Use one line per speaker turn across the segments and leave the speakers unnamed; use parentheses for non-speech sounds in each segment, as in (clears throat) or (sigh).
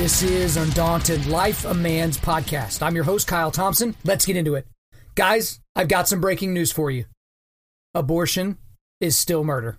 This is Undaunted Life a Man's podcast. I'm your host, Kyle Thompson. Let's get into it. Guys, I've got some breaking news for you. Abortion is still murder.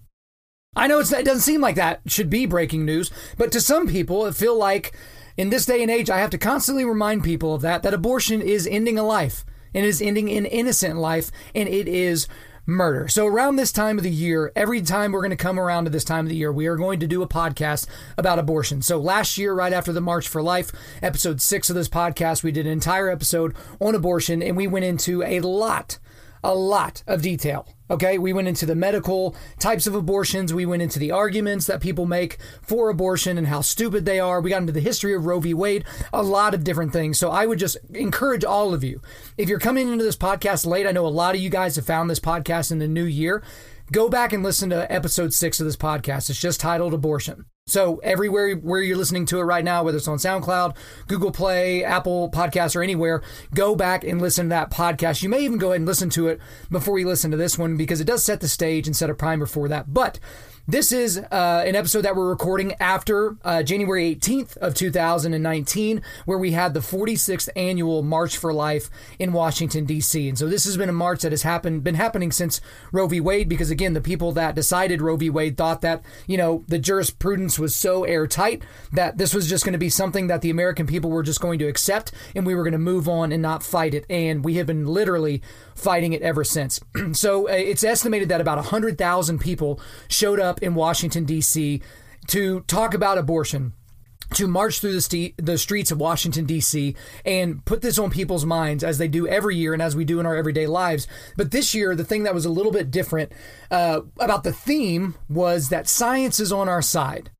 I know it doesn't seem like that should be breaking news, but to some people, it feel like in this day and age, I have to constantly remind people of that, that abortion is ending a life and is ending an innocent life, and it is murder. So, around this time of the year, every time we're going to come around to this time of the year, we are going to do a podcast about abortion. So, last year, right after the March for Life, episode six of this podcast, we did an entire episode on abortion and we went into a lot, a lot of detail Okay, we went into the medical types of abortions. We went into the arguments that people make for abortion and how stupid they are. We got into the history of Roe v. Wade, a lot of different things. So I would just encourage all of you, if you're coming into this podcast late, I know a lot of you guys have found this podcast in the new year. Go back and listen to episode six of this podcast. It's just titled Abortion. So everywhere where you're listening to it right now, whether it's on SoundCloud, Google Play, Apple Podcasts, or anywhere, go back and listen to that podcast. You may even go ahead and listen to it before you listen to this one because it does set the stage and set a primer for that. But this is uh, an episode that we're recording after uh, January 18th of 2019, where we had the 46th annual March for Life in Washington D.C. And so this has been a march that has happened been happening since Roe v. Wade, because again, the people that decided Roe v. Wade thought that you know the jurisprudence was so airtight that this was just going to be something that the American people were just going to accept, and we were going to move on and not fight it. And we have been literally fighting it ever since. (clears throat) so uh, it's estimated that about 100,000 people showed up in Washington, D.C. to talk about abortion to march through the, st- the streets of Washington, D.C., and put this on people's minds as they do every year and as we do in our everyday lives. But this year, the thing that was a little bit different uh, about the theme was that science is on our side.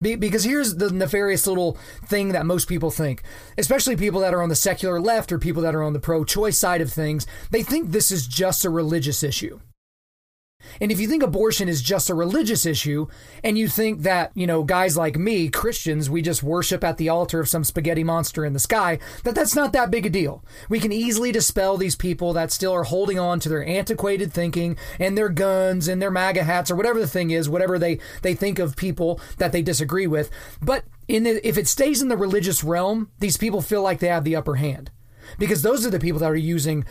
Be- because here's the nefarious little thing that most people think, especially people that are on the secular left or people that are on the pro choice side of things, they think this is just a religious issue. And if you think abortion is just a religious issue, and you think that, you know, guys like me, Christians, we just worship at the altar of some spaghetti monster in the sky, that that's not that big a deal. We can easily dispel these people that still are holding on to their antiquated thinking and their guns and their MAGA hats or whatever the thing is, whatever they, they think of people that they disagree with. But in the, if it stays in the religious realm, these people feel like they have the upper hand because those are the people that are using,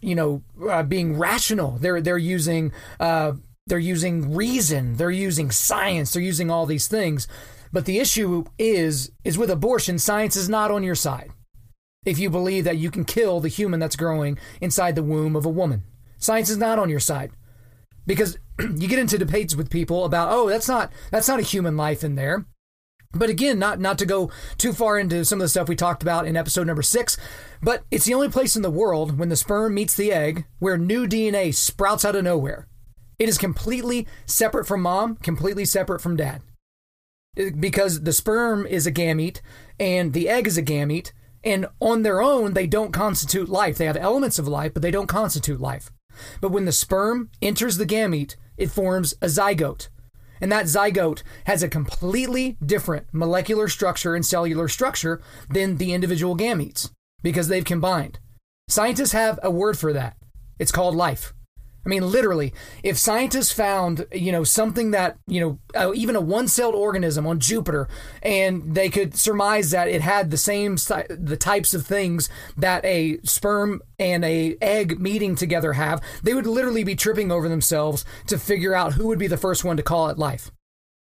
you know, uh, being rational. They're they're using uh, they're using reason. They're using science. They're using all these things. But the issue is is with abortion, science is not on your side. If you believe that you can kill the human that's growing inside the womb of a woman, science is not on your side because (clears throat) you get into debates with people about oh that's not that's not a human life in there but again, not not to go too far into some of the stuff we talked about in episode number six, but it's the only place in the world when the sperm meets the egg where new DNA sprouts out of nowhere. It is completely separate from mom, completely separate from dad. Uh, because the sperm is a gamete and the egg is a gamete, and on their own, they don't constitute life. They have elements of life, but they don't constitute life. But when the sperm enters the gamete, it forms a zygote and that zygote has a completely different molecular structure and cellular structure than the individual gametes because they've combined. Scientists have a word for that. It's called life. I mean, literally, if scientists found, you know, something that, you know, uh, even a one-celled organism on Jupiter, and they could surmise that it had the same the types of things that a sperm and a egg meeting together have, they would literally be tripping over themselves to figure out who would be the first one to call it life.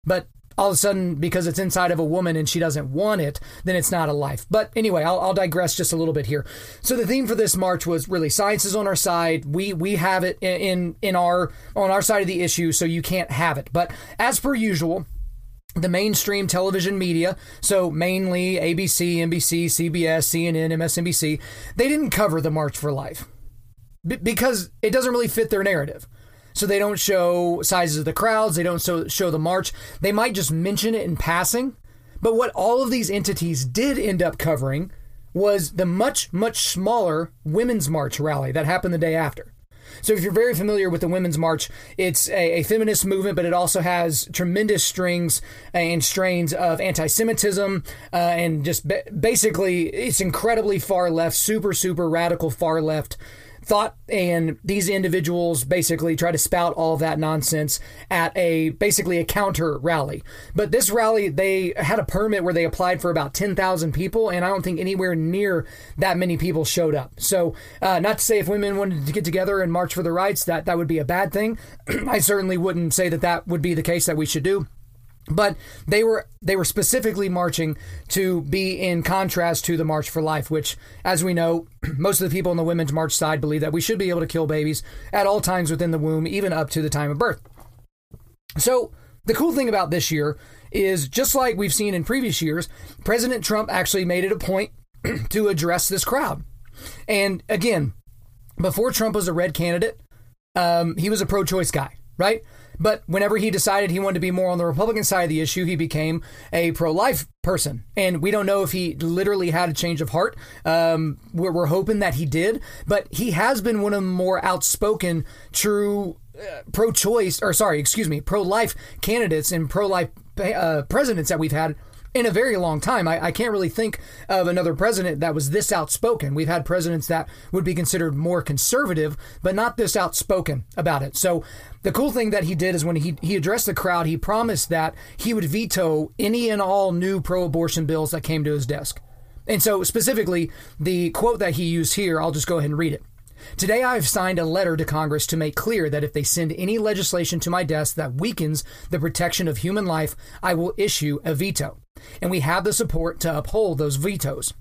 But all of a sudden, because it's inside of a woman and she doesn't want it, then it's not a life. But anyway, I'll, I'll, digress just a little bit here. So the theme for this march was really science is on our side. We we have it in in our on our side of the issue, so you can't have it. But as per usual. The mainstream television media, so mainly ABC, NBC, CBS, CNN, MSNBC, they didn't cover the March for Life because it doesn't really fit their narrative. So they don't show sizes of the crowds, they don't show, show the march. They might just mention it in passing. But what all of these entities did end up covering was the much, much smaller Women's March rally that happened the day after. So, if you're very familiar with the Women's March, it's a, a feminist movement, but it also has tremendous strings and strains of anti Semitism uh, and just ba- basically it's incredibly far left, super, super radical far left thought and these individuals basically try to spout all that nonsense at a basically a counter rally. But this rally, they had a permit where they applied for about 10,000 people, and I don't think anywhere near that many people showed up. So, uh, not to say if women wanted to get together and march for their rights, that that would be a bad thing. (clears throat) I certainly wouldn't say that that would be the case that we should do but they were they were specifically marching to be in contrast to the March for Life, which, as we know, (clears throat) most of the people on the women's march side believe that we should be able to kill babies at all times within the womb, even up to the time of birth. So the cool thing about this year is just like we've seen in previous years, President Trump actually made it a point (clears throat) to address this crowd. And again, before Trump was a red candidate, um, he was a pro-choice guy, right? But whenever he decided he wanted to be more on the Republican side of the issue, he became a pro life person. And we don't know if he literally had a change of heart. Um, we're, we're, hoping that he did. But he has been one of the more outspoken, true uh, pro choice, or sorry, excuse me, pro life candidates and pro life uh, presidents that we've had in a very long time. I, I, can't really think of another president that was this outspoken. We've had presidents that would be considered more conservative, but not this outspoken about it. So the cool thing that he did is when he, he addressed the crowd, he promised that he would veto any and all new pro abortion bills that came to his desk. And so, specifically, the quote that he used here, I'll just go ahead and read it. Today, I have signed a letter to Congress to make clear that if they send any legislation to my desk that weakens the protection of human life, I will issue a veto. And we have the support to uphold those vetoes.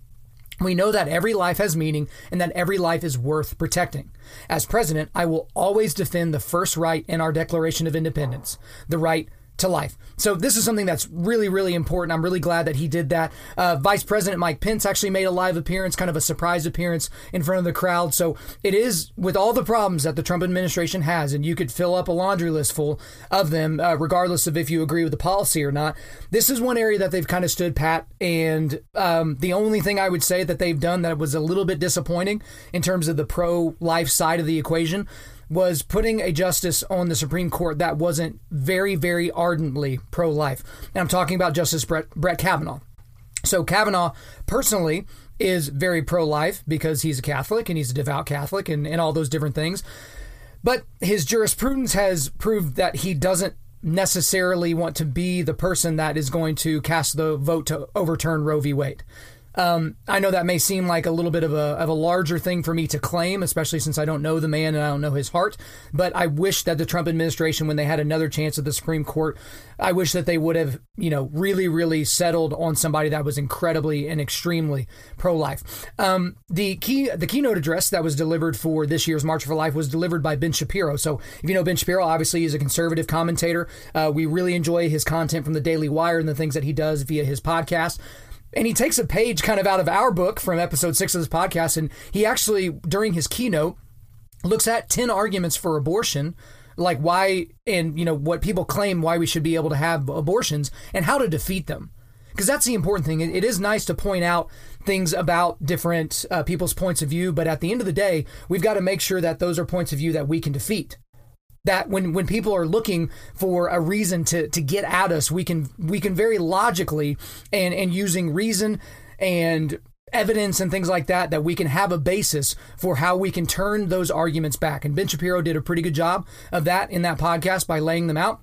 We know that every life has meaning and that every life is worth protecting. As president, I will always defend the first right in our Declaration of Independence the right to life. So this is something that's really, really important. I'm really glad that he did that. Uh, Vice President Mike Pence actually made a live appearance, kind of a surprise appearance in front of the crowd. So it is with all the problems that the Trump administration has, and you could fill up a laundry list full of them, uh, regardless of if you agree with the policy or not. This is one area that they've kind of stood pat. And um, the only thing I would say that they've done that was a little bit disappointing in terms of the pro life side of the equation was putting a justice on the Supreme Court that wasn't very, very ardently pro life. And I'm talking about Justice Brett, Brett Kavanaugh. So, Kavanaugh personally is very pro life because he's a Catholic and he's a devout Catholic and, and all those different things. But his jurisprudence has proved that he doesn't necessarily want to be the person that is going to cast the vote to overturn Roe v. Wade. Um, I know that may seem like a little bit of a, of a larger thing for me to claim, especially since I don't know the man and I don't know his heart. But I wish that the Trump administration, when they had another chance at the Supreme Court, I wish that they would have, you know, really, really settled on somebody that was incredibly and extremely pro-life. Um, the key, the keynote address that was delivered for this year's March for Life was delivered by Ben Shapiro. So if you know Ben Shapiro, obviously he's a conservative commentator. Uh, we really enjoy his content from the Daily Wire and the things that he does via his podcast and he takes a page kind of out of our book from episode six of this podcast, and he actually, during his keynote, looks at 10 arguments for abortion, like why, and, you know, what people claim why we should be able to have abortions and how to defeat them. Because that's the important thing. it is nice to point out things about different uh, people's points of view, but at the end of the day, we've got to make sure that those are points of view that we can defeat that when when people are looking for a reason to to get at us we can we can very logically and and using reason and evidence and things like that that we can have a basis for how we can turn those arguments back. And Ben Shapiro did a pretty good job of that in that podcast by laying them out.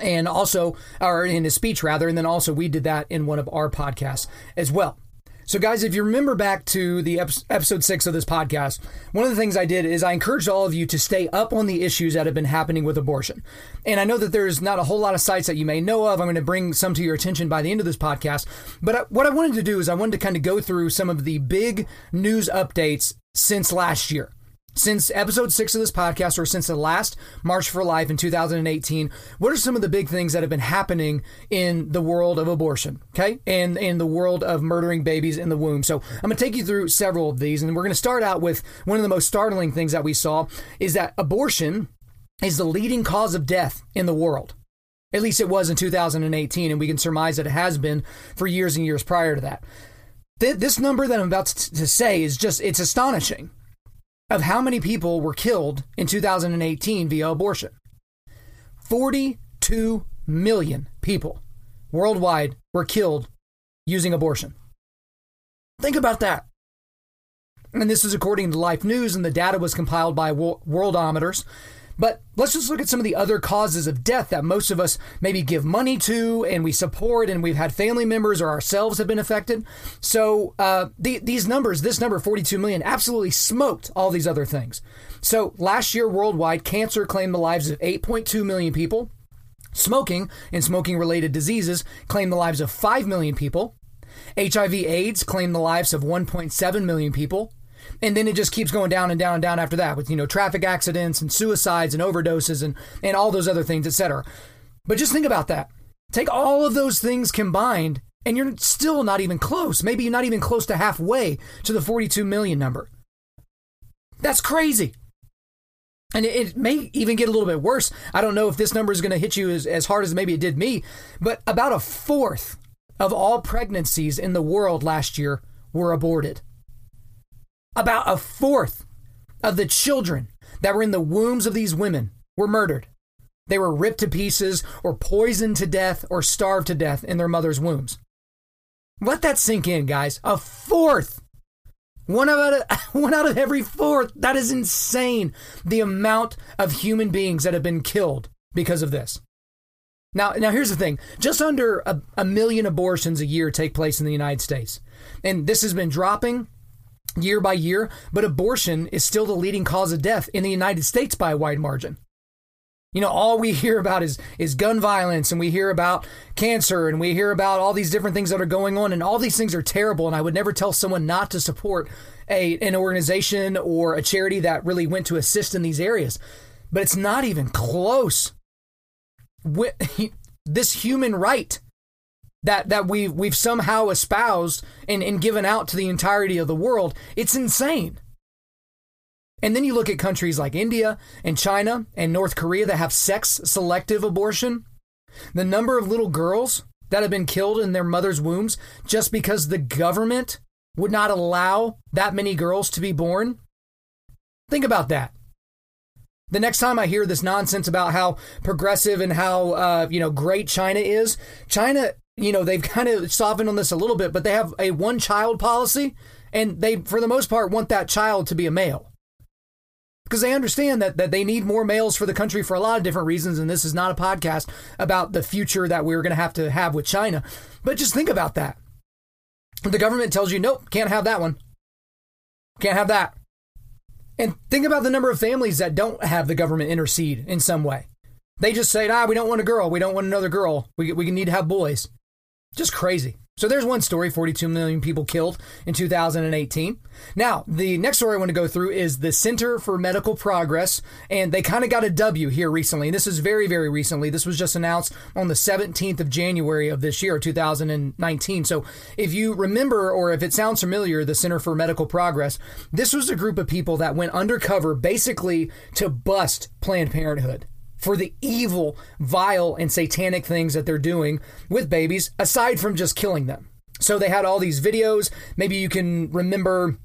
And also or in his speech rather and then also we did that in one of our podcasts as well so, guys, if you remember back to the episode six of this podcast, one of the things I did is I encouraged all of you to stay up on the issues that have been happening with abortion. And I know that there's not a whole lot of sites that you may know of. I'm going to bring some to your attention by the end of this podcast. But what I wanted to do is I wanted to kind of go through some of the big news updates since last year since episode six of this podcast, or since the last March for Life in 2018, what are some of the big things that have been happening in the world of abortion? Okay. And in the world of murdering babies in the womb. So I'm to take you through several of these. And we're to start out with one of the most startling things that we saw is that abortion is the leading cause of death in the world. At least it was in 2018, and we can surmise that it has been for years and years prior to that. This number that I'm about to say is just, it's astonishing of how many people were killed in 2018 via abortion. 42 million people worldwide were killed using abortion. Think about that. And this is according to Life News, and the data was compiled by Worldometers. But let's just look at some of the other causes of death that most of us maybe give money to and we support, and we've had family members or ourselves have been affected. So uh, the, these numbers, this number, 42 million, absolutely smoked all these other things. So last year, worldwide, cancer claimed the lives of 8.2 million people. Smoking and smoking related diseases claimed the lives of 5 million people. HIV AIDS claimed the lives of 1.7 million people. And then it just keeps going down and down and down after that with, you know, traffic accidents and suicides and overdoses and, and all those other things, etc. But just think about that. Take all of those things combined, and you're still not even close. Maybe you're not even close to halfway to the 42 million number. That's crazy. And it, it may even get a little bit worse. I don't know if this number is going to hit you as, as hard as maybe it did me, but about a fourth of all pregnancies in the world last year were aborted. About a fourth of the children that were in the wombs of these women were murdered. They were ripped to pieces or poisoned to death or starved to death in their mother's wombs. Let that sink in, guys. A fourth. One out of (laughs) one out of every fourth. That is insane. The amount of human beings that have been killed because of this. Now, now here's the thing. Just under a, a million abortions a year take place in the United States. And this has been dropping year by year, but abortion is still the leading cause of death in the United States by a wide margin. You know, all we (laughs) hear about is is gun violence and we hear about cancer and we hear about all these different things that are going on and all these things are terrible and I would never tell someone not to support a an organization or a charity that really went to assist in these areas. But it's not even close. (laughs) This human right that that we've we've somehow espoused and, and given out to the entirety of the world. It's insane. And then you look at countries like India and China and North Korea that have sex selective abortion. The number of little girls that have been killed in their mother's wombs just because the government would not allow that many girls to be born. Think about that. The next time I hear this nonsense about how progressive and how uh, you know great China is, China you know, they've kind of softened on this a little bit, but they have a one child policy, and they, for the most part, want that child to be a male. Because they understand that, that they need more males for the country for a lot of different reasons. And this is not a podcast about the future that we're going to have to have with China. But just think about that. The government tells you, nope, can't have that one. Can't have that. And think about the number of families that don't have the government intercede in some way. They just say, ah, we don't want a girl. We don't want another girl. We, we need to have boys. Just crazy. So there's one story 42 million people killed in 2018. Now, the next story I want to go through is the Center for Medical Progress, and they kind of got a W here recently. This is very, very recently. This was just announced on the 17th of January of this year, 2019. So if you remember, or if it sounds familiar, the Center for Medical Progress, this was a group of people that went undercover basically to bust Planned Parenthood for the evil, vile, and satanic things that they're doing with babies, aside from just killing them. So they had all these videos. Maybe you can remember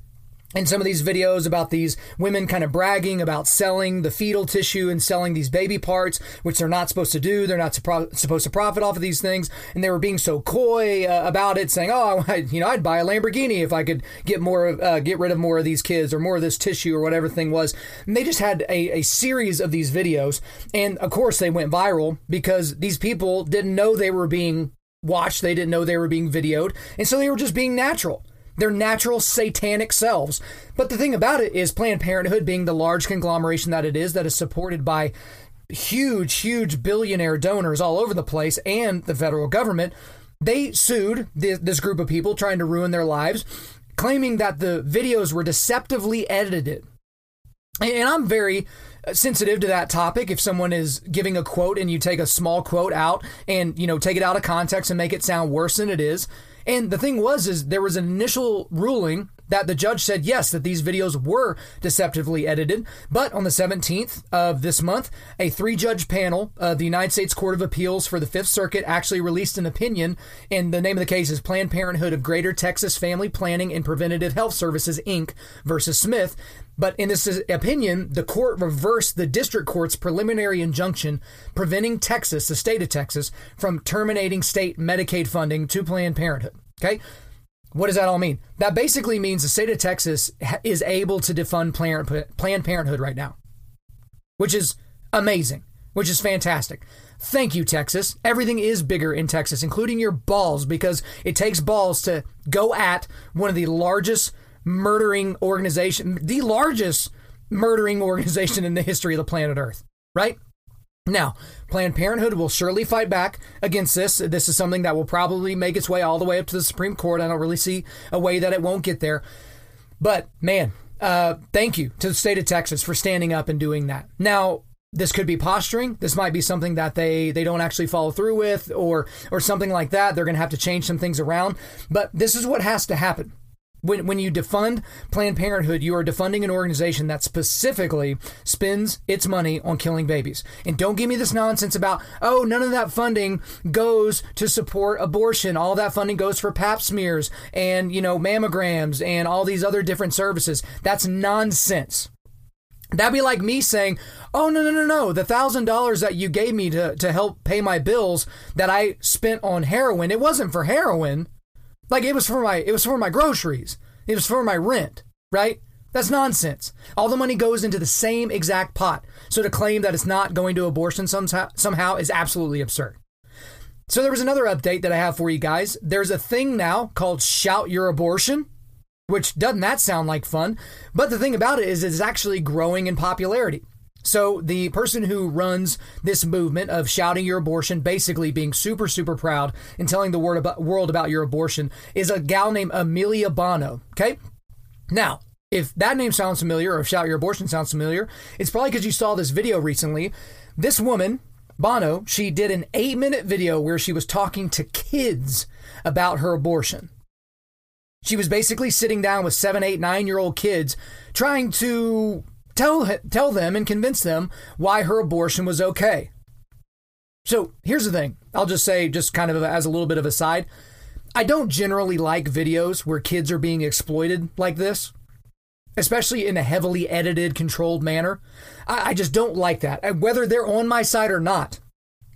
in some of these videos about these women kind of bragging about selling the fetal tissue and selling these baby parts, which they're not supposed to do. They're not supposed to profit off of these things, and they were being so coy uh, about it, saying, "Oh, (laughs) I, you know, I'd buy a Lamborghini if I could get more, uh, get rid of more of these kids or more of this tissue or whatever thing was." And they just had a, a series of these videos, and of course they went viral because these people didn't know they were being watched, they didn't know they were being videoed, and so they were just being natural their natural satanic selves. But the thing about it is, Planned Parenthood, being the large conglomeration that it is, that is supported by huge, huge billionaire donors all over the place and the federal government, they sued this group of people trying to ruin their lives, claiming that the videos were deceptively edited. And I'm very uh, sensitive to that topic if someone is giving a quote and you take a small quote out and you know take it out of context and make it sound worse than it is and the thing was, is there was an initial ruling that the judge said yes, that these videos were deceptively edited. But on the 17th of this month, a three judge panel of the United States Court of Appeals for the Fifth Circuit actually released an opinion. And the name of the case is Planned Parenthood of Greater Texas Family Planning and Preventative Health Services, Inc. versus Smith. But in this opinion, the court reversed the district court's preliminary injunction preventing Texas, the state of Texas, from terminating state Medicaid funding to Planned Parenthood. Okay. What does that all mean? That basically means the state of Texas is able to defund Planned Parenthood right now, which is amazing, which is fantastic. Thank you, Texas. Everything is bigger in Texas, including your balls, because it takes balls to go at one of the largest murdering organization, the largest murdering (laughs) organization in the history of the planet Earth, right? Now, Planned Parenthood will surely fight back against this. This is something that will probably make its way all the way up to the Supreme Court. I don't really see a way that it won't get there. But man, uh, thank you to the state of Texas for standing up and doing that. Now, this could be posturing. This might be something that they they don't actually follow through with, or or something like that. They're going to have to change some things around. But this is what has to happen. When, when you defund Planned Parenthood, you are defunding an organization that specifically spends its money on killing babies. And don't give me this nonsense about, oh, none of that funding goes to support abortion. All that funding goes for pap smears and, you know, mammograms and all these other different services. That's nonsense. That'd be like me saying, oh, no, no, no, no. The thousand dollars that you gave me to, to help pay my bills that I spent on heroin, it wasn't for heroin. Like it was for my it was for my groceries. It was for my rent, right? That's nonsense. All the money goes into the same exact pot. So to claim that it's not going to abortion somehow, somehow is absolutely absurd. So there was another update that I have for you guys. There's a thing now called Shout Your Abortion, which doesn't that sound like fun? But the thing about it is it's actually growing in popularity. So, the person who runs this movement of shouting your abortion, basically being super, super proud and telling the world about your abortion, is a gal named Amelia Bonow. Okay? Now, if that name sounds familiar or Shout Your Abortion sounds familiar, it's probably because you saw this video recently. This woman, Bonow, she did an eight minute video where she was talking to kids about her abortion. She was basically sitting down with seven, eight, nine year old kids trying to tell tell them and convince them why her abortion was okay. So here's the thing. I'll just say, just kind of as a little bit of a side, I don't generally like videos where kids are being exploited like this, especially in a heavily edited, controlled manner. I, I just don't like that. Whether they're on my side or not,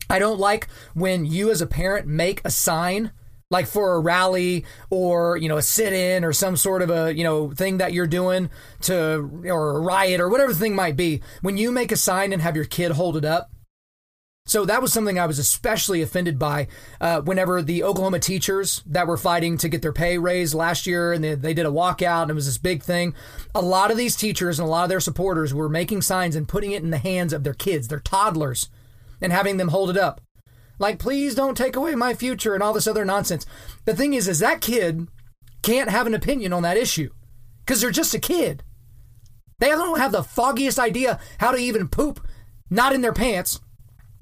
I don't like when you as a parent make a sign like for a rally or you know a sit-in or some sort of a you know thing that you're doing to or a riot or whatever the thing might be when you make a sign and have your kid hold it up so that was something I was especially offended by uh, whenever the Oklahoma teachers that were fighting to get their pay raised last year and they, they did a walkout and it was this big thing. A lot of these teachers and a lot of their supporters were making signs and putting it in the hands of their kids, their toddlers, and having them hold it up. Like, please don't take away my future and all this other nonsense. The thing is, is that kid can't have an opinion on that issue because they're just a kid. They don't have the foggiest idea how to even poop, not in their pants,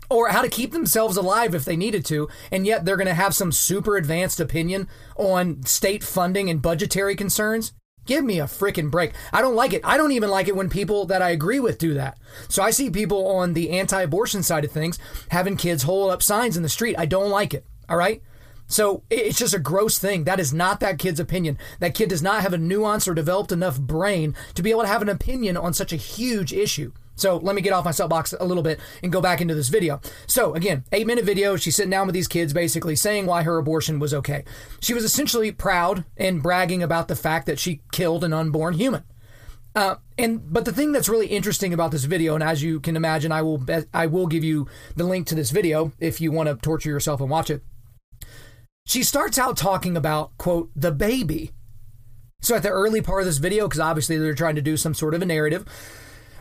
or how to keep themselves alive if they needed to, and yet they're going to have some super advanced opinion on state funding and budgetary concerns. Give me a freaking break. I don't like it. I don't even like it when people that I agree with do that. So I see people on the anti abortion side of things having kids hold up signs in the street. I don't like it. All right. So it's just a gross thing. That is not that kid's opinion. That kid does not have a nuance or developed enough brain to be able to have an opinion on such a huge issue. So let me get off my soapbox a little bit and go back into this video. So again, eight minute video. She's sitting down with these kids, basically saying why her abortion was okay. She was essentially proud and bragging about the fact that she killed an unborn human. Uh, and but the thing that's really interesting about this video, and as you can imagine, I will I will give you the link to this video if you want to torture yourself and watch it. She starts out talking about quote the baby. So at the early part of this video, because obviously they're trying to do some sort of a narrative,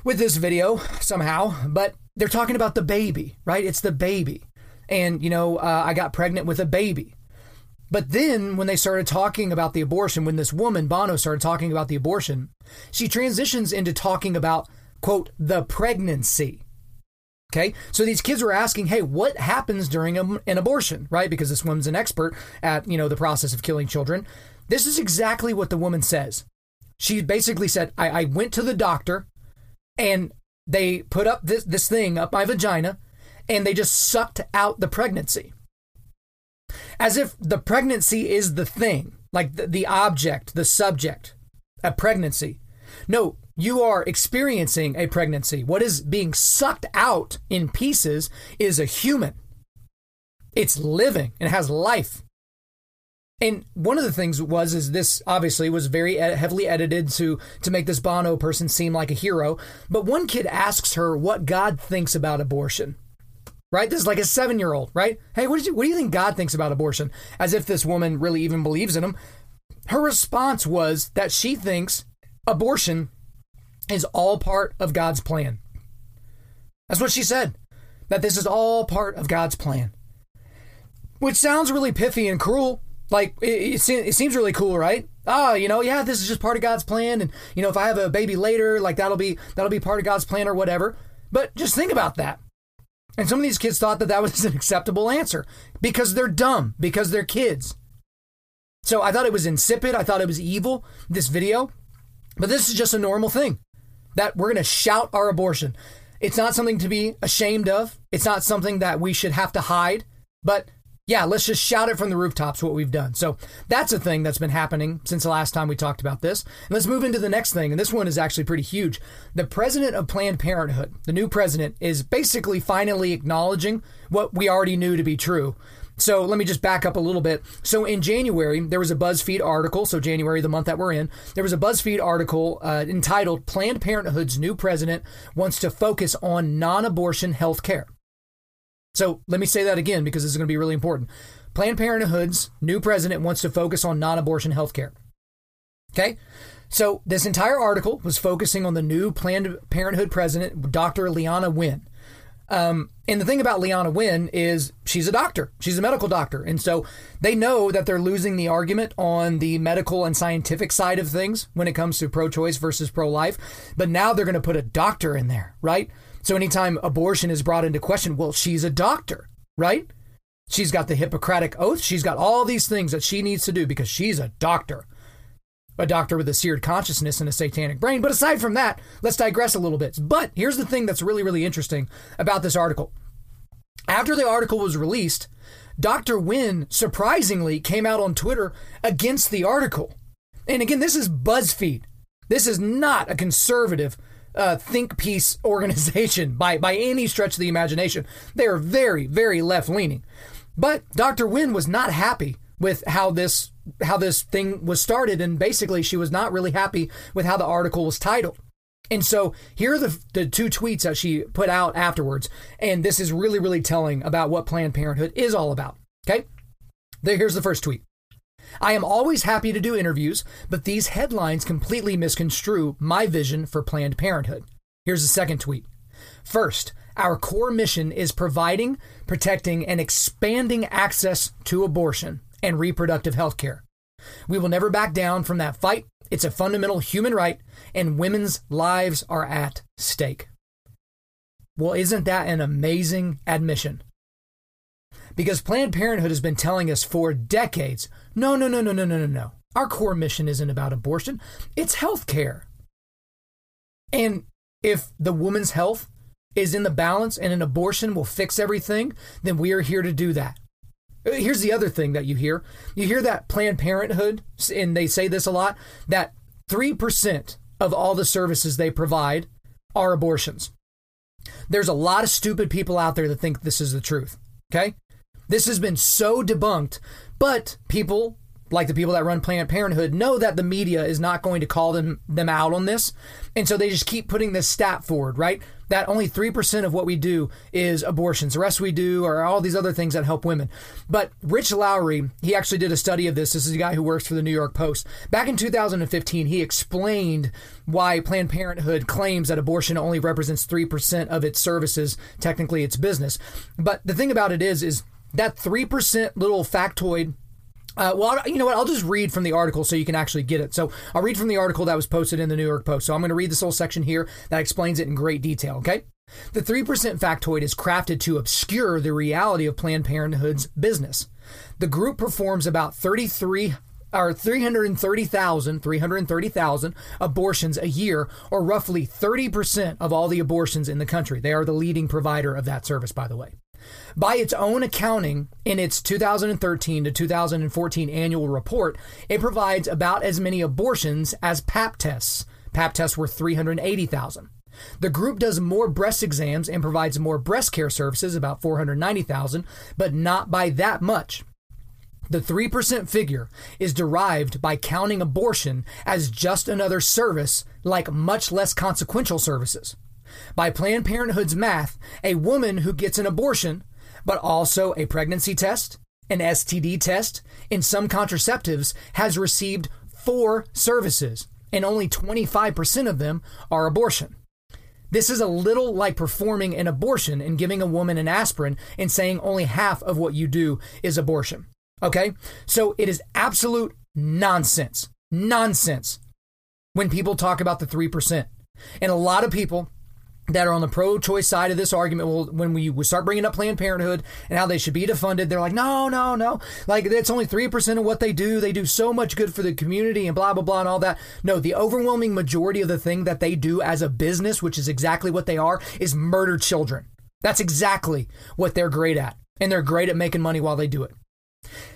with this video somehow, but they're talking about the baby, right? It's the baby. And, you know, uh, I got pregnant with a baby. But then when they started talking about the abortion, when this woman, Bonow, started talking about the abortion, she transitions into talking about, quote, the pregnancy. Okay. So these kids were asking, hey, what happens during a, an abortion, right? Because this woman's an expert at, you know, the process of killing children. This is exactly what the woman says. She basically said, I, I went to the doctor and they put up this, this thing up my vagina and they just sucked out the pregnancy. As if the pregnancy is the thing, like the, the object, the subject, a pregnancy. No, you are experiencing a pregnancy. What is being sucked out in pieces is a human. It's living and has life. And one of the things was is this obviously was very heavily edited to to make this Bonow person seem like a hero. But one kid asks her what God thinks about abortion. Right? This is like a seven year old, right? Hey, what, you, what do you think God thinks about abortion? As if this woman really even believes in him. Her response was that she thinks abortion is all part of God's plan. That's what she said. That this is all part of God's plan. Which sounds really pithy and cruel. Like, it, it, seems really cool, right? Oh, you know, yeah, this is just part of God's plan. And, you know, if I have a baby later, like that'll be, that'll be part of God's plan or whatever. But just think about that. And some of these kids thought that that was (laughs) an acceptable answer because they're dumb, because they're kids. So I thought it was insipid. I thought it was evil, this video. But this is just a normal thing that we're going to shout our abortion. It's not something to be ashamed of. It's not something that we should have to hide. But yeah, let's just shout it from the rooftops what we've done. So that's a thing that's been happening since the last time we talked about this. And let's move into the next thing. And this one is actually pretty huge. The president of Planned Parenthood, the new president, is basically finally acknowledging what we already knew to be true. So let me just back up a little bit. So in January, there was a BuzzFeed article. So January, the month that we're in, there was a BuzzFeed article uh, entitled Planned Parenthood's New President Wants to Focus on Non Abortion Health Care. So let me say that again because this is going to be really important. Planned Parenthood's new president wants to focus on non abortion health care. Okay? So this entire article was focusing on the new Planned Parenthood president, Dr. Leana Wen. Um, and the thing about Leana Wen is she's a doctor. She's a medical doctor. And so they know that they're losing the argument on the medical and scientific side of things when it comes to pro choice versus pro life. But now they're going to put a doctor in there, right? So anytime abortion is brought into question, well, she's a doctor, right? She's got the Hippocratic oath. She's got all these things that she needs to do because she's a doctor. A doctor with a seared consciousness and a satanic brain. But aside from that, let's digress a little bit. But here's the thing that's really, really interesting about this article. After the article was released, Dr. Wen surprisingly came out on Twitter against the article. And again, this is BuzzFeed. This is not a conservative uh, think piece (laughs) organization by by any stretch of the imagination. They are very very left leaning. But Dr. Wen was not happy with how this how this thing was started, and basically she was not really happy with how the article was titled. And so here are the, the two tweets that she put out afterwards. And this is really, really telling about what Planned Parenthood is all about. Okay? There, here's the first tweet. I am always happy to do interviews, but these headlines completely misconstrue my vision for Planned Parenthood. Here's the second tweet. First, our core mission is providing, protecting, and expanding access to abortion and reproductive health care. We will never back down from that fight. It's a fundamental human right, and women's lives are at stake. Well, isn't that an amazing admission? Because Planned Parenthood has been telling us for decades no, no, no, no, no, no, no, no. Our core mission isn't about abortion, it's health care. And if the woman's health is in the balance and an abortion will fix everything, then we are here to do that. Uh, here's the other thing that you hear you hear that Planned Parenthood, and they say this a lot, that 3% of all the services they provide are abortions. There's a lot of stupid people out there that think this is the truth. Okay? This has been so debunked, but people like the people that run Planned Parenthood know that the media is not going to call them them out on this. And so they just keep putting this stat forward, right? That only 3% of what we do is abortions. The rest we do are all these other things that help women. But Rich Lowry, he actually did a study of this. This is a guy who works for the New York Post. Back in 2015, he explained why Planned Parenthood claims that abortion only represents 3% of its services, technically its business. But the thing about it is is that 3% little factoid uh, well, you know what? I'll just read from the article so you can actually get it. So I'll read from the article that was posted in the New York Post. So I'm going to read this whole section here that explains it in great detail, okay? The 3% factoid is crafted to obscure the reality of Planned Parenthood's business. The group performs about 33 or 330,000 330,000 abortions a year or roughly 30% of all the abortions in the country. They are the leading provider of that service by the way. By its own accounting, in its 2013 to 2014 annual report, it provides about as many abortions as PAP tests. PAP tests were 380,000. The group does more breast exams and provides more breast care services, about 490,000, but not by that much. The 3% figure is derived by counting abortion as just another service like much less consequential services. By Planned Parenthood's math, a woman who gets an abortion, but also a pregnancy test, an STD test, and some contraceptives, has received four services, and only 25% of them are abortion. This is a little like performing an abortion and giving a woman an aspirin and saying only half of what you do is abortion. Okay? So it is absolute nonsense. Nonsense when people talk about the 3%. And a lot of people that are on the pro-choice side of this argument well when we start bringing up planned parenthood and how they should be defunded they're like no no no. Like it's only 3% of what they do. They do so much good for the community and blah blah blah and all that. No the overwhelming majority of the thing that they do as a business which is exactly what they are is murder children. That's exactly what they're great at and they're great at making money while they do it.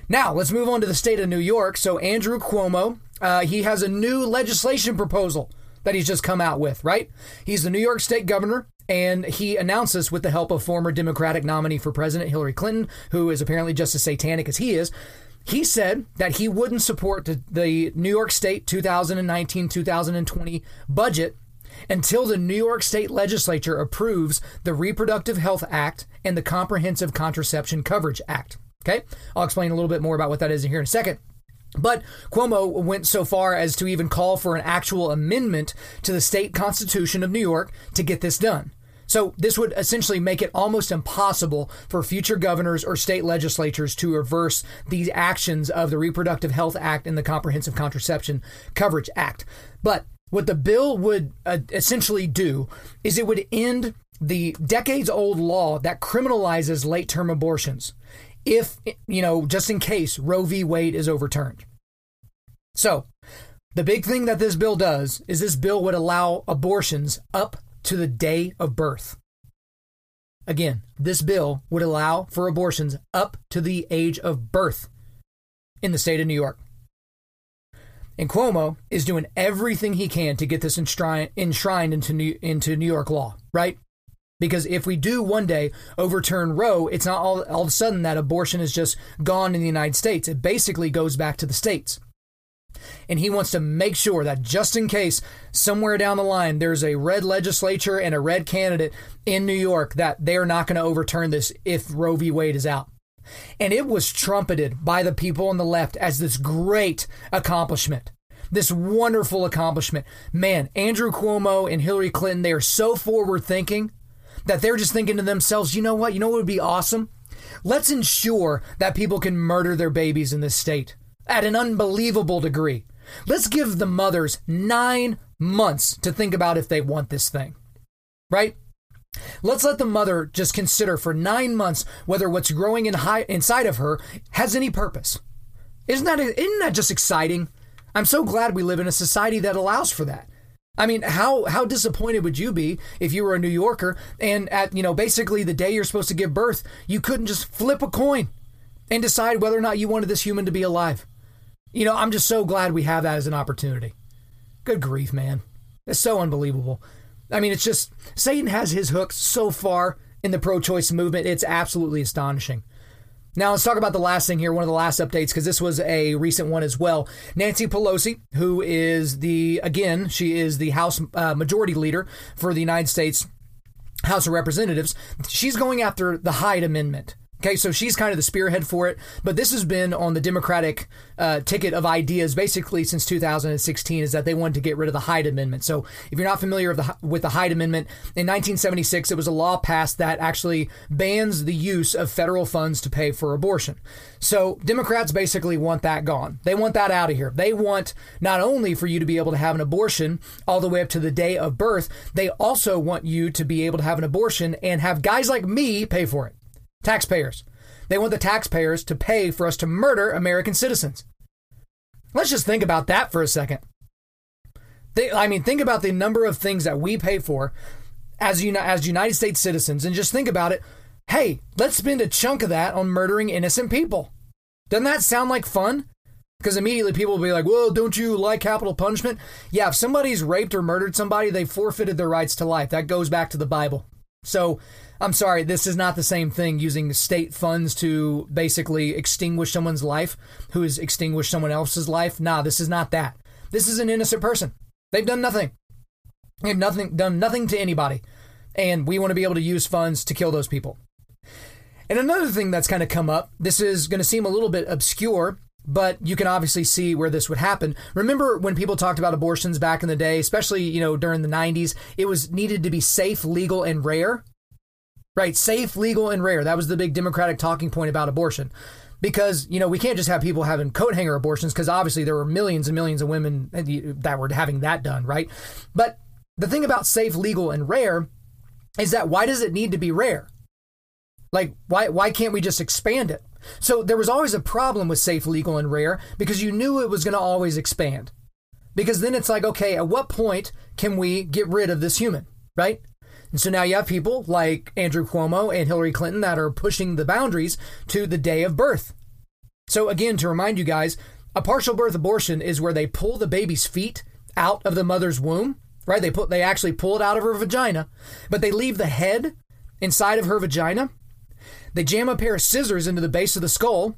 Now let's move on to the state of new york. So andrew cuomo uh, he has a new legislation proposal that he's just come out with, right? He's the New York State governor. And he announces, with the help of former Democratic nominee for president Hillary Clinton, who is apparently just as satanic as he is, he said that he wouldn't support the, the New York State 2019 2020 budget until the New York State legislature approves the Reproductive Health Act and the Comprehensive Contraception Coverage Act. Okay? I'll explain a little bit more about what that is in here in a second. But Cuomo went so far as to even call for an actual amendment to the state constitution of New York to get this done. So this would essentially make it almost impossible for future governors or state legislatures to reverse these actions of the Reproductive Health Act and the Comprehensive Contraception Coverage Act. But what the bill would uh, essentially do is it would end the decades old law that criminalizes late term abortions if, you know, just in case Roe v. Wade is overturned. So, the big thing that this bill does is this bill would allow abortions up to the day of birth. Again, this bill would allow for abortions up to the age of birth in the state of New York. And Cuomo is doing everything he can to get this enshrined, into, New, into New York law, right? Because if we do one day overturn Roe, it's not all, all of a sudden that abortion is just gone in the United States. It basically goes back to the states. And he wants to make sure that just in case somewhere down the line there's a red legislature and a red candidate in New York, that they're not going to overturn this if Roe v. Wade is out. And it was trumpeted by the people on the left as this great accomplishment this wonderful accomplishment. Man, Andrew Cuomo and Hillary Clinton, they are so forward thinking that they're just thinking to themselves, you know what? You know what would be awesome? Let's ensure that people can murder their babies in this state at an unbelievable degree. Let's give the mothers nine months to think about if they want this thing, right? Let's let the mother just consider for nine months whether what's growing in high, inside of her has any purpose. Isn't that, isn't that just exciting? I'm so glad we live in a society that allows for that. I mean, how how disappointed would you be if you were a New Yorker and at you know basically the day you're supposed to give birth, you couldn't just flip a coin and decide whether or not you wanted this human to be alive? You know, I'm just so glad we have that as an opportunity. Good grief, man. It's so unbelievable. I mean, it's just Satan has his hooks so far in the pro-choice movement. It's absolutely astonishing. Now, let's talk about the last thing here, one of the last updates, because this was a recent one as well. Nancy Pelosi, who is the, again, she is the House uh, Majority Leader for the United States House of Representatives, she's going after the Hyde Amendment. Okay, so she's kind of the spearhead for it, but this has been on the Democratic uh, ticket of ideas basically since 2016 is that they wanted to get rid of the Hyde Amendment. So if you're not familiar the, with the Hyde Amendment, in 1976 it was a law passed that actually bans the use of federal funds to pay for abortion. So Democrats basically want that gone. They want that out of here. They want not only for you to be able to have an abortion all the way up to the day of birth, they also want you to be able to have an abortion and have guys like me pay for it. Taxpayers. They want the taxpayers to pay for us to murder American citizens. Let's just think about that for a second. They, I mean, think about the number of things that we pay for as, as United States citizens and just think about it. Hey, let's spend a chunk of that on murdering innocent people. Doesn't that sound like fun? Because immediately people will be like, well, don't you like capital punishment? Yeah, if somebody's raped or murdered somebody, they forfeited their rights to life. That goes back to the Bible. So I'm sorry, this is not the same thing using state funds to basically extinguish someone's life who has extinguished someone else's life. Nah, this is not that. This is an innocent person. They've done nothing. They've nothing done nothing to anybody. And we want to be able to use funds to kill those people. And another thing that's kind of come up, this is going to seem a little bit obscure, but you can obviously see where this would happen. Remember when people talked about abortions back in the day, especially, you know, during the 90s, it was needed to be safe, legal, and rare. Right? Safe, legal, and rare. That was the big Democratic talking point about abortion. Because, you know, we can't just have people having coat hanger abortions because obviously there were millions and millions of women that were having that done, right? But the thing about safe, legal, and rare is that why does it need to be rare? Like, why, why can't we just expand it? So there was always a problem with safe, legal, and rare because you knew it was going to always expand. Because then it's like, okay, at what point can we get rid of this human, right? And so now you have people like Andrew Cuomo and Hillary Clinton that are pushing the boundaries to the day of birth. So again, to remind you guys, a partial birth abortion is where they pull the baby's feet out of the mother's womb, right? They put they actually pull it out of her vagina, but they leave the head inside of her vagina they jam a pair of scissors into the base of the skull,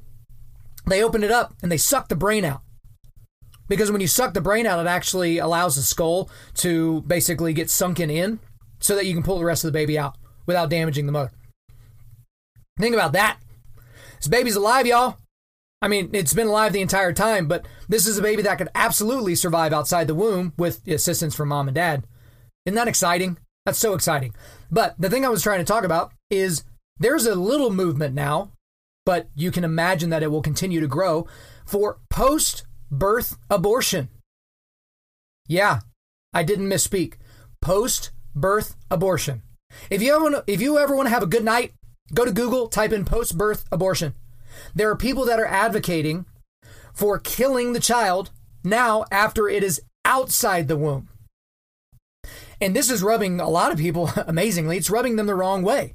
they open it up, and they suck the brain out. Because when you suck the brain out, it actually allows the skull to basically get sunken in so that you can pull the rest of the baby out without damaging the mother. Think about that. This baby's alive, y'all. I mean, it's been alive the entire time, but this is a baby that could absolutely survive outside the womb with assistance from mom and dad. Isn't that exciting? That's so exciting. But the thing I was trying to talk about is there's a little movement now, but you can imagine that it will continue to grow for post birth abortion. Yeah, I didn't misspeak. Post birth abortion. If you ever if you ever want to have a good night, go to Google, type in post birth abortion. There are people that are advocating for killing the child now after it is outside the womb. And this is rubbing a lot of people (laughs) amazingly, it's rubbing them the wrong way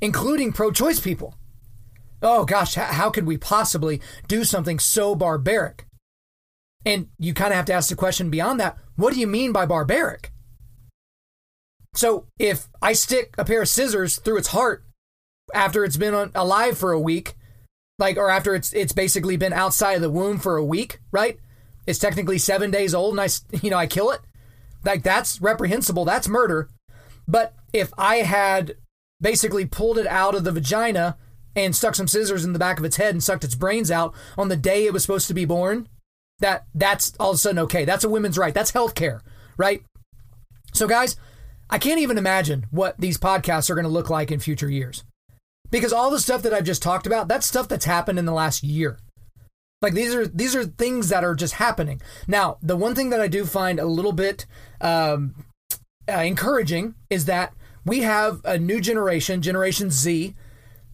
including pro choice people. Oh gosh, how could we possibly do something so barbaric? And you kind of have to ask the question beyond that what do you mean by barbaric? So if I stick a pair of scissors through its heart after it's been alive for a week, like or after it's it's basically been outside of the womb for a week, right? It's technically 7 days old and I (laughs) you know I kill it. Like that's reprehensible, that's murder. But if I had basically pulled it out of the vagina and stuck some scissors in the back of its head and sucked its brains out on the day it was supposed to be born, that that's all of a sudden okay. That's a women's right. That's health care, right? So guys, I can't even imagine what these podcasts are going to look like in future years. Because all the stuff that I've just talked about, that's stuff that's happened in the last year. Like these are these are things that are just happening. Now, the one thing that I do find a little bit um, uh, encouraging is that we have a new generation, Generation Z,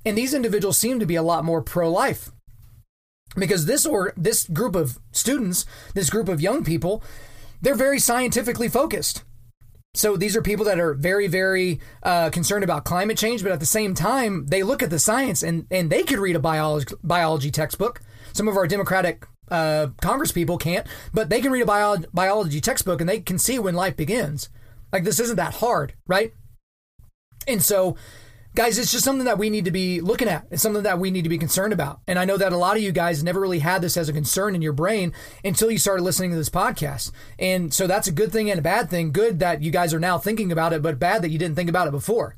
and these individuals seem to be a lot more pro life. Because this or this group of students, this group of young people, they're very scientifically focused. So these are people that are very, very uh, concerned about climate change, but at the same time, they look at the science and, and they could read a biology, biology textbook. Some of our Democratic uh, Congress people can't, but they can read a bio- biology textbook and they can see when life begins. Like this isn't that hard, right? And so, guys, it's just something that we need to be looking at. It's something that we need to be concerned about. And I know that a lot of you guys never really had this as a concern in your brain until you started listening to this podcast. And so that's a good thing and a bad thing. Good that you guys are now thinking about it, but bad that you didn't think about it before.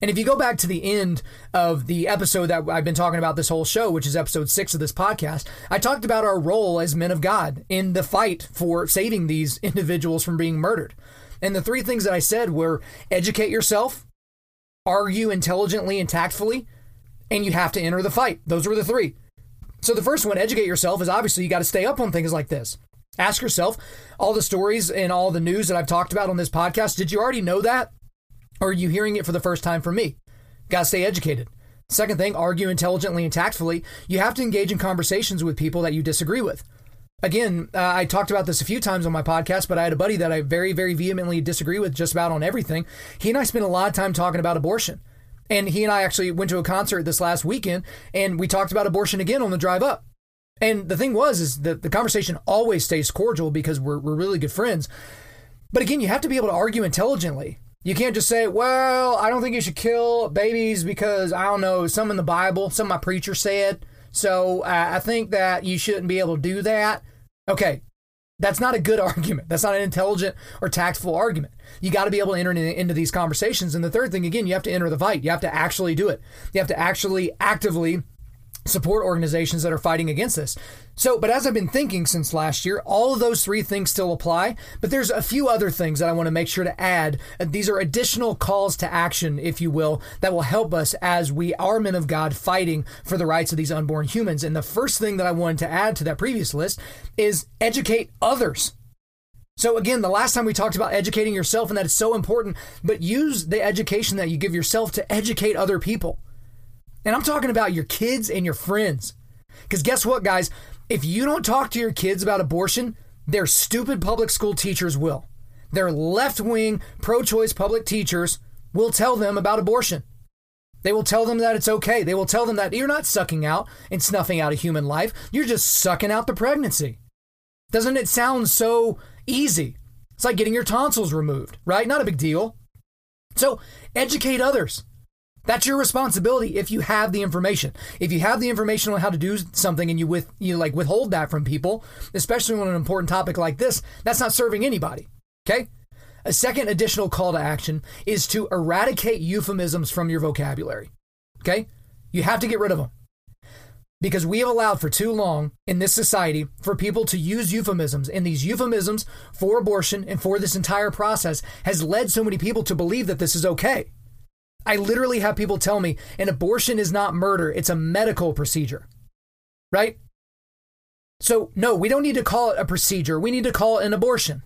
And if you go back to the end of the episode that I've been talking about this whole show, which is episode six of this podcast, I talked about our role as men of God in the fight for saving these individuals from being murdered. And the three things that I said were educate yourself, argue intelligently and tactfully, and you have to enter the fight. Those were the three. So the first one, educate yourself, is obviously you got to stay up on things like this. Ask yourself all the stories and all the news that I've talked about on this podcast. Did you already know that? Or are you hearing it for the first time from me? Got to stay educated. Second thing, argue intelligently and tactfully. You have to engage in conversations with people that you disagree with. Again, uh, I talked about this a few times on my podcast, but I had a buddy that I very, very vehemently disagree with just about on everything. He and I spent a lot of time talking about abortion. And he and I actually went to a concert this last weekend and we talked about abortion again on the drive up. And the thing was, is that the conversation always stays cordial because we're, we're really good friends. But again, you have to be able to argue intelligently. You can't just say, well, I don't think you should kill babies because, I don't know, some in the Bible, some my preacher said. So uh, I think that you shouldn't be able to do that. Okay, that's not a good (laughs) argument. That's not an intelligent or tactful argument. You got to be able to enter into these conversations. And the third thing, again, you have to enter the fight. You have to actually do it. You have to actually actively support organizations that are fighting against this. So, but as I've been thinking since last year, all of those three things still apply, but there's a few other things that I want to make sure to add. Uh, these are additional calls to action, if you will, that will help us as we are men of God fighting for the rights of these unborn humans. And the first thing that I wanted to add to that previous list is educate others. So again, the last time we talked about educating yourself and that it's so important, but use the education that you give yourself to educate other people. And I'm talking about your kids and your friends. Because guess what, guys? If you don't talk to your kids about abortion, their stupid public school teachers will. Their left wing, pro choice public teachers will tell them about abortion. They will tell them that it's okay. They will tell them that you're not sucking out and snuffing out a human life. You're just sucking out the pregnancy. Doesn't it sound so easy? It's like getting your tonsils removed, right? Not a big deal. So educate others. That's your responsibility if you have the information. If you have the information on how to do something and you with you like withhold that from people, especially on an important topic like this, that's not serving anybody. Okay? A second additional call to action is to eradicate euphemisms from your vocabulary. Okay? You have to get rid of them. Because we have allowed for too long in this society for people to use euphemisms, and these euphemisms for abortion and for this entire process has led so many people to believe that this is okay. I literally have people tell me an abortion is not murder, it's a medical procedure. Right? So, no, we don't need to call it a procedure. We need to call it an abortion.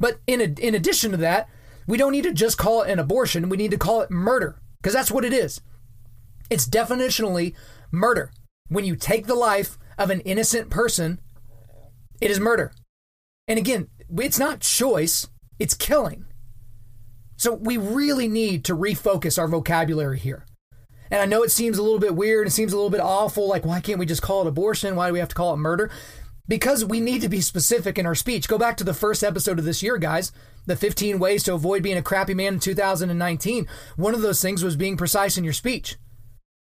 But in, a, in addition to that, we don't need to just call it an abortion. We need to call it murder because that's what it is. It's definitionally murder. When you take the life of an innocent person, it is murder. And again, it's not choice, it's killing. So we really need to refocus our vocabulary here. And I know it seems a little bit weird, it seems a little bit awful, like why can't we just call it abortion? Why do we have to call it murder? Because we need to be specific in our speech. Go back to the first episode of this year, guys. The 15 ways to avoid being a crappy man in 2019. One of those things was being precise in your speech.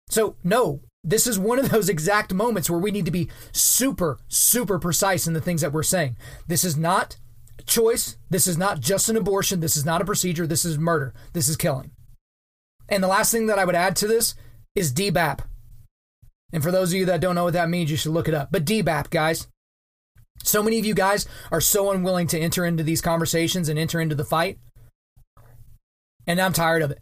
So, no, this is one of those exact moments where we need to be super, super precise in the things that we're saying. This is not choice. This is not just an abortion. This is not a procedure. This is murder. This is killing. And the last thing that I would add to this is DBAP. And for those of you that don't know what that means, you should look it up. But DBAP, guys. So many of you guys are so unwilling to enter into these conversations and enter into the fight. And I'm tired of it.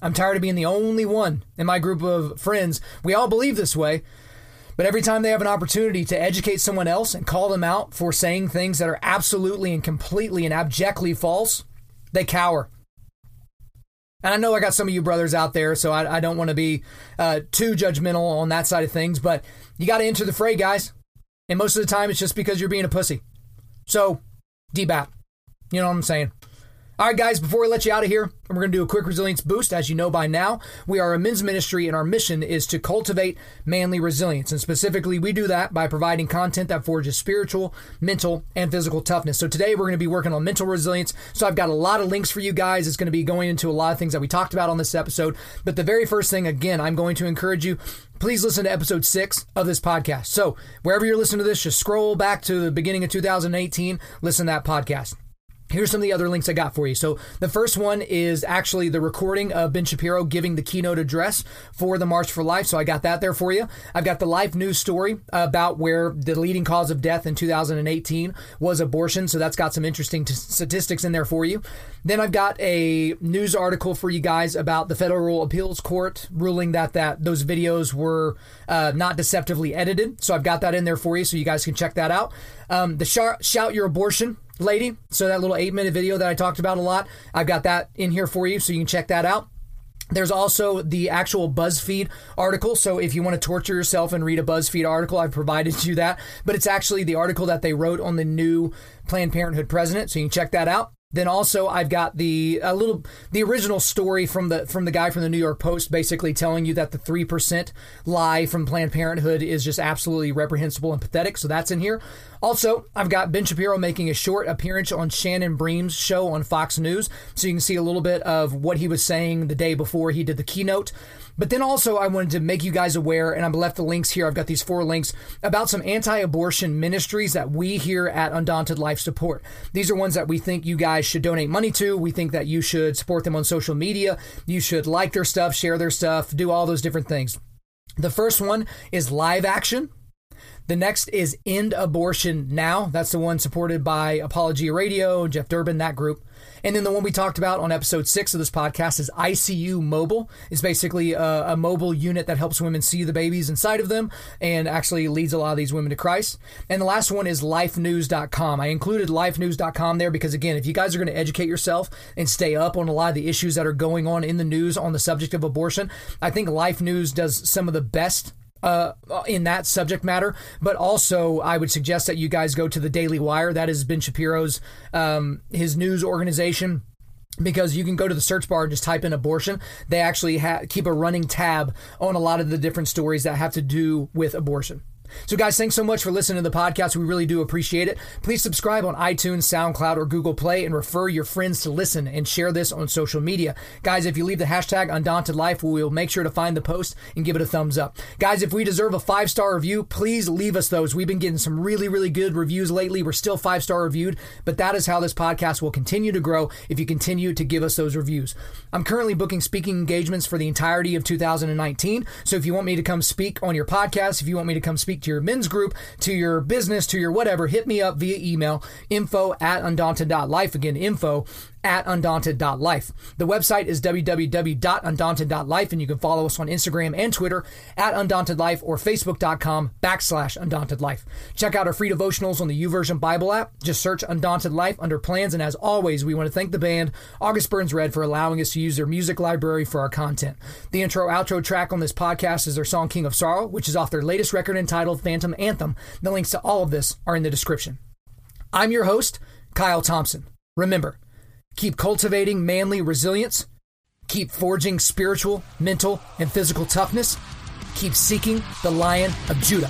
I'm tired of being the only one in my group of friends. We all believe this way, but every time they have an opportunity to educate someone else and call them out for saying things that are absolutely and completely and abjectly false, they cower. And I know I got some of you brothers out there, so I, I don't want to be uh, too judgmental on that side of things, but you got to enter the fray, guys. And most of the time, it's just because you're being a pussy. So, DBAP. You know what I'm saying? All right, guys, before we let you out of here, we're going to do a quick resilience boost. As you know by now, we are a men's ministry, and our mission is to cultivate manly resilience. And specifically, we do that by providing content that forges spiritual, mental, and physical toughness. So today, we're going to be working on mental resilience. So I've got a lot of links for you guys. It's going to be going into a lot of things that we talked about on this episode. But the very first thing, again, I'm going to encourage you please listen to episode six of this podcast. So wherever you're listening to this, just scroll back to the beginning of 2018, listen to that podcast. Here's some of the other links I got for you. So the first one is actually the recording of Ben Shapiro giving the keynote address for the March for Life. So I got that there for you. I've got the life news story about where the leading cause of death in 2018 was abortion. So that's got some interesting t- statistics in there for you. Then I've got a news article for you guys about the Federal Appeals Court ruling that that those videos were uh, not deceptively edited. So I've got that in there for you, so you guys can check that out. Um, the shout, shout your abortion lady. So that little eight minute video that I talked about a lot, I've got that in here for you, so you can check that out. There's also the actual BuzzFeed article. So if you want to torture yourself and read a BuzzFeed article, I've provided you that. But it's actually the article that they wrote on the new Planned Parenthood president. So you can check that out. Then also I've got the a little the original story from the from the guy from the New York Post basically telling you that the 3% lie from Planned Parenthood is just absolutely reprehensible and pathetic. So that's in here. Also, I've got Ben Shapiro making a short appearance on Shannon Bream's show on Fox News. So you can see a little bit of what he was saying the day before he did the keynote. But then also, I wanted to make you guys aware, and I've left the links here. I've got these four links about some anti abortion ministries that we here at Undaunted Life support. These are ones that we think you guys should donate money to. We think that you should support them on social media. You should like their stuff, share their stuff, do all those different things. The first one is Live Action. The next is End Abortion Now. That's the one supported by Apologia Radio, Jeff Durbin, that group. And then the one we talked about on episode six of this podcast is ICU Mobile. It's basically a, a, mobile unit that helps women see the babies inside of them and actually leads a lot of these women to Christ. And the last one is lifenews.com. I included lifenews.com there because, again, if you guys are going to educate yourself and stay up on a lot of the issues that are going on in the news on the subject of abortion, I think Life News does some of the best uh, in that subject matter. But also, I would suggest that you guys go to the Daily Wire. That is Ben Shapiro's um, his news organization. Because you can go to the search bar and just type in abortion. They actually ha- keep a running tab on a lot of the different stories that have to do with abortion. So, guys, thanks so much for listening to the podcast. We really do appreciate it. Please subscribe on iTunes, SoundCloud, or Google Play and refer your friends to listen and share this on social media. Guys, if you leave the hashtag Undaunted Life, we will make sure to find the post and give it a thumbs up. Guys, if we deserve a five star review, please leave us those. We've been getting some really, really good reviews lately. We're still five star reviewed, but that is how this podcast will continue to grow if you continue to give us those reviews. I'm currently booking speaking engagements for the entirety of 2019. So, if you want me to come speak on your podcast, if you want me to come speak speak to your men's group, to your business, to your whatever, hit me up via email, info at undaunted.life. Again, info at undaunted.life. The website is www.undaunted.life, and you can follow us on Instagram and Twitter at undauntedlife or facebook.com backslash undauntedlife. Check out our free devotionals on the YouVersion Bible app. Just search Undaunted Life under plans. And as always, we want to thank the band August Burns Red for allowing us to use their music library for our content. The intro outro track on this podcast is their song King of Sorrow, which is off their latest record entitled Phantom Anthem. The links to all of this are in the description. I'm your host, Kyle Thompson. Remember, Keep cultivating manly resilience. Keep forging spiritual, mental, and physical toughness. Keep seeking the Lion of Judah.